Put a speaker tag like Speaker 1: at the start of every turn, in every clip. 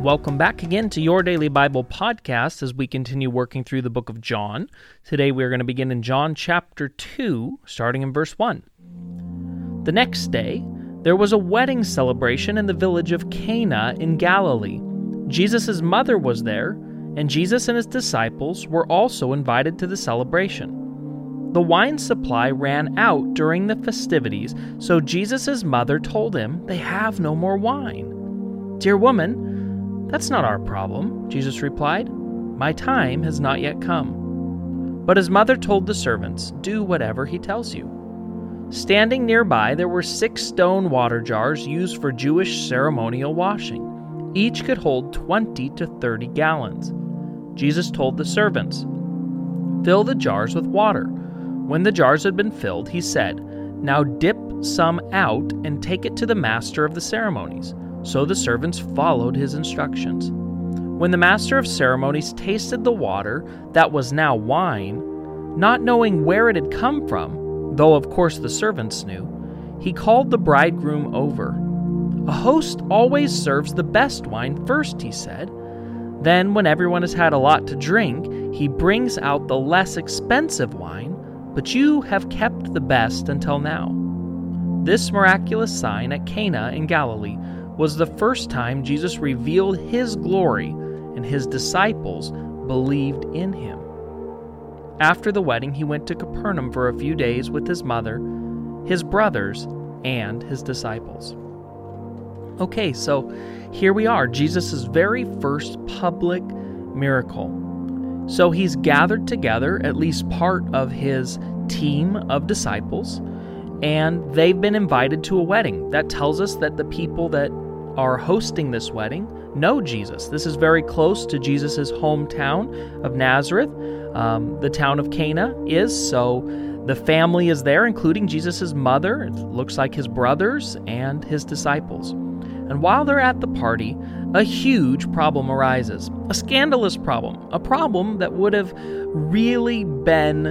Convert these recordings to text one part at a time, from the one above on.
Speaker 1: Welcome back again to your daily Bible podcast as we continue working through the book of John. Today we are going to begin in John chapter 2, starting in verse 1. The next day, there was a wedding celebration in the village of Cana in Galilee. Jesus' mother was there, and Jesus and his disciples were also invited to the celebration. The wine supply ran out during the festivities, so Jesus' mother told him they have no more wine. Dear woman, that's not our problem, Jesus replied. My time has not yet come. But his mother told the servants, Do whatever he tells you. Standing nearby, there were six stone water jars used for Jewish ceremonial washing. Each could hold 20 to 30 gallons. Jesus told the servants, Fill the jars with water. When the jars had been filled, he said, Now dip some out and take it to the master of the ceremonies. So the servants followed his instructions. When the master of ceremonies tasted the water that was now wine, not knowing where it had come from, though of course the servants knew, he called the bridegroom over. A host always serves the best wine first, he said. Then, when everyone has had a lot to drink, he brings out the less expensive wine, but you have kept the best until now. This miraculous sign at Cana in Galilee was the first time Jesus revealed his glory and his disciples believed in him. After the wedding, he went to Capernaum for a few days with his mother, his brothers, and his disciples. Okay, so here we are, Jesus' very first public miracle. So he's gathered together at least part of his team of disciples, and they've been invited to a wedding. That tells us that the people that are hosting this wedding know Jesus. This is very close to Jesus' hometown of Nazareth. Um, the town of Cana is, so the family is there, including Jesus' mother, it looks like his brothers, and his disciples. And while they're at the party, a huge problem arises a scandalous problem, a problem that would have really been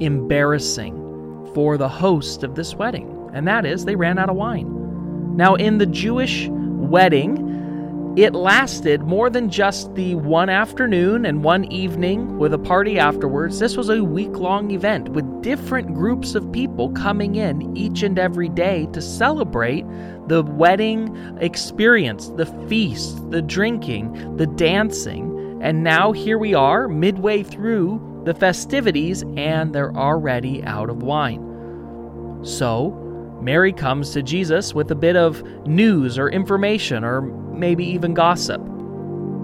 Speaker 1: embarrassing for the host of this wedding, and that is they ran out of wine. Now, in the Jewish wedding, it lasted more than just the one afternoon and one evening with a party afterwards. This was a week long event with different groups of people coming in each and every day to celebrate the wedding experience, the feast, the drinking, the dancing. And now here we are, midway through the festivities, and they're already out of wine. So, Mary comes to Jesus with a bit of news or information or maybe even gossip.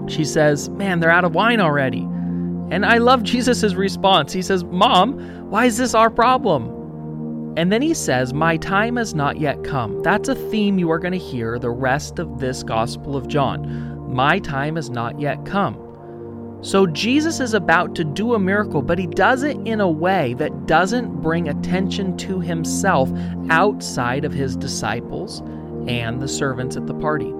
Speaker 1: She says, Man, they're out of wine already. And I love Jesus' response. He says, Mom, why is this our problem? And then he says, My time has not yet come. That's a theme you are going to hear the rest of this Gospel of John. My time has not yet come. So Jesus is about to do a miracle, but he does it in a way that doesn't bring attention to himself outside of his disciples and the servants at the party.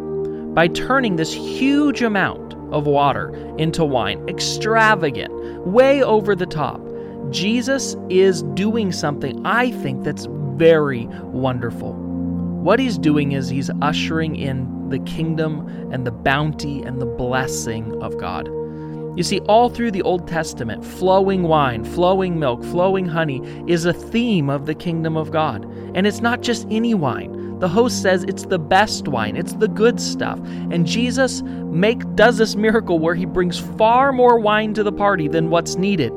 Speaker 1: By turning this huge amount of water into wine, extravagant, way over the top, Jesus is doing something I think that's very wonderful. What he's doing is he's ushering in the kingdom and the bounty and the blessing of God. You see, all through the Old Testament, flowing wine, flowing milk, flowing honey is a theme of the kingdom of God. And it's not just any wine. The host says it's the best wine, it's the good stuff. And Jesus make, does this miracle where he brings far more wine to the party than what's needed.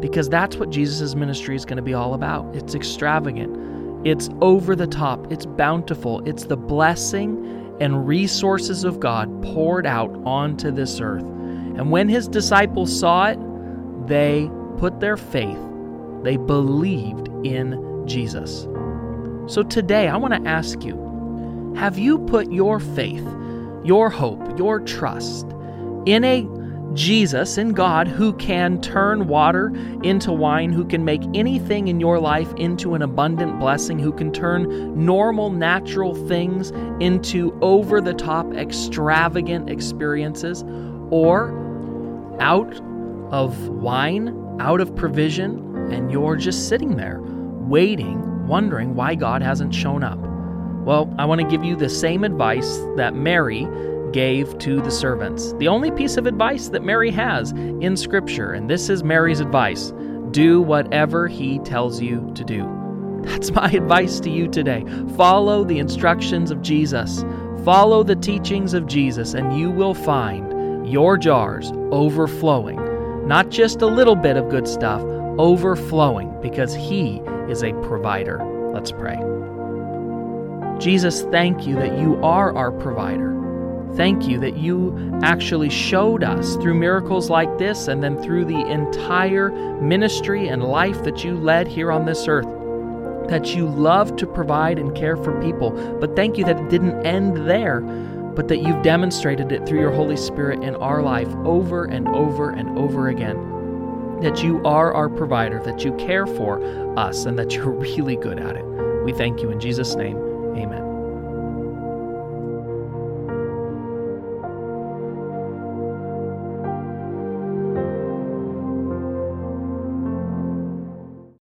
Speaker 1: Because that's what Jesus' ministry is going to be all about. It's extravagant, it's over the top, it's bountiful, it's the blessing and resources of God poured out onto this earth. And when his disciples saw it, they put their faith, they believed in Jesus. So today, I want to ask you have you put your faith, your hope, your trust in a Jesus in God who can turn water into wine, who can make anything in your life into an abundant blessing, who can turn normal, natural things into over the top, extravagant experiences, or out of wine, out of provision, and you're just sitting there waiting, wondering why God hasn't shown up. Well, I want to give you the same advice that Mary gave to the servants. The only piece of advice that Mary has in Scripture, and this is Mary's advice do whatever he tells you to do. That's my advice to you today. Follow the instructions of Jesus, follow the teachings of Jesus, and you will find your jars overflowing. Not just a little bit of good stuff, overflowing, because He is a provider. Let's pray. Jesus, thank you that you are our provider. Thank you that you actually showed us through miracles like this and then through the entire ministry and life that you led here on this earth that you love to provide and care for people. But thank you that it didn't end there, but that you've demonstrated it through your Holy Spirit in our life over and over and over again. That you are our provider, that you care for us, and that you're really good at it. We thank you in Jesus' name. Amen.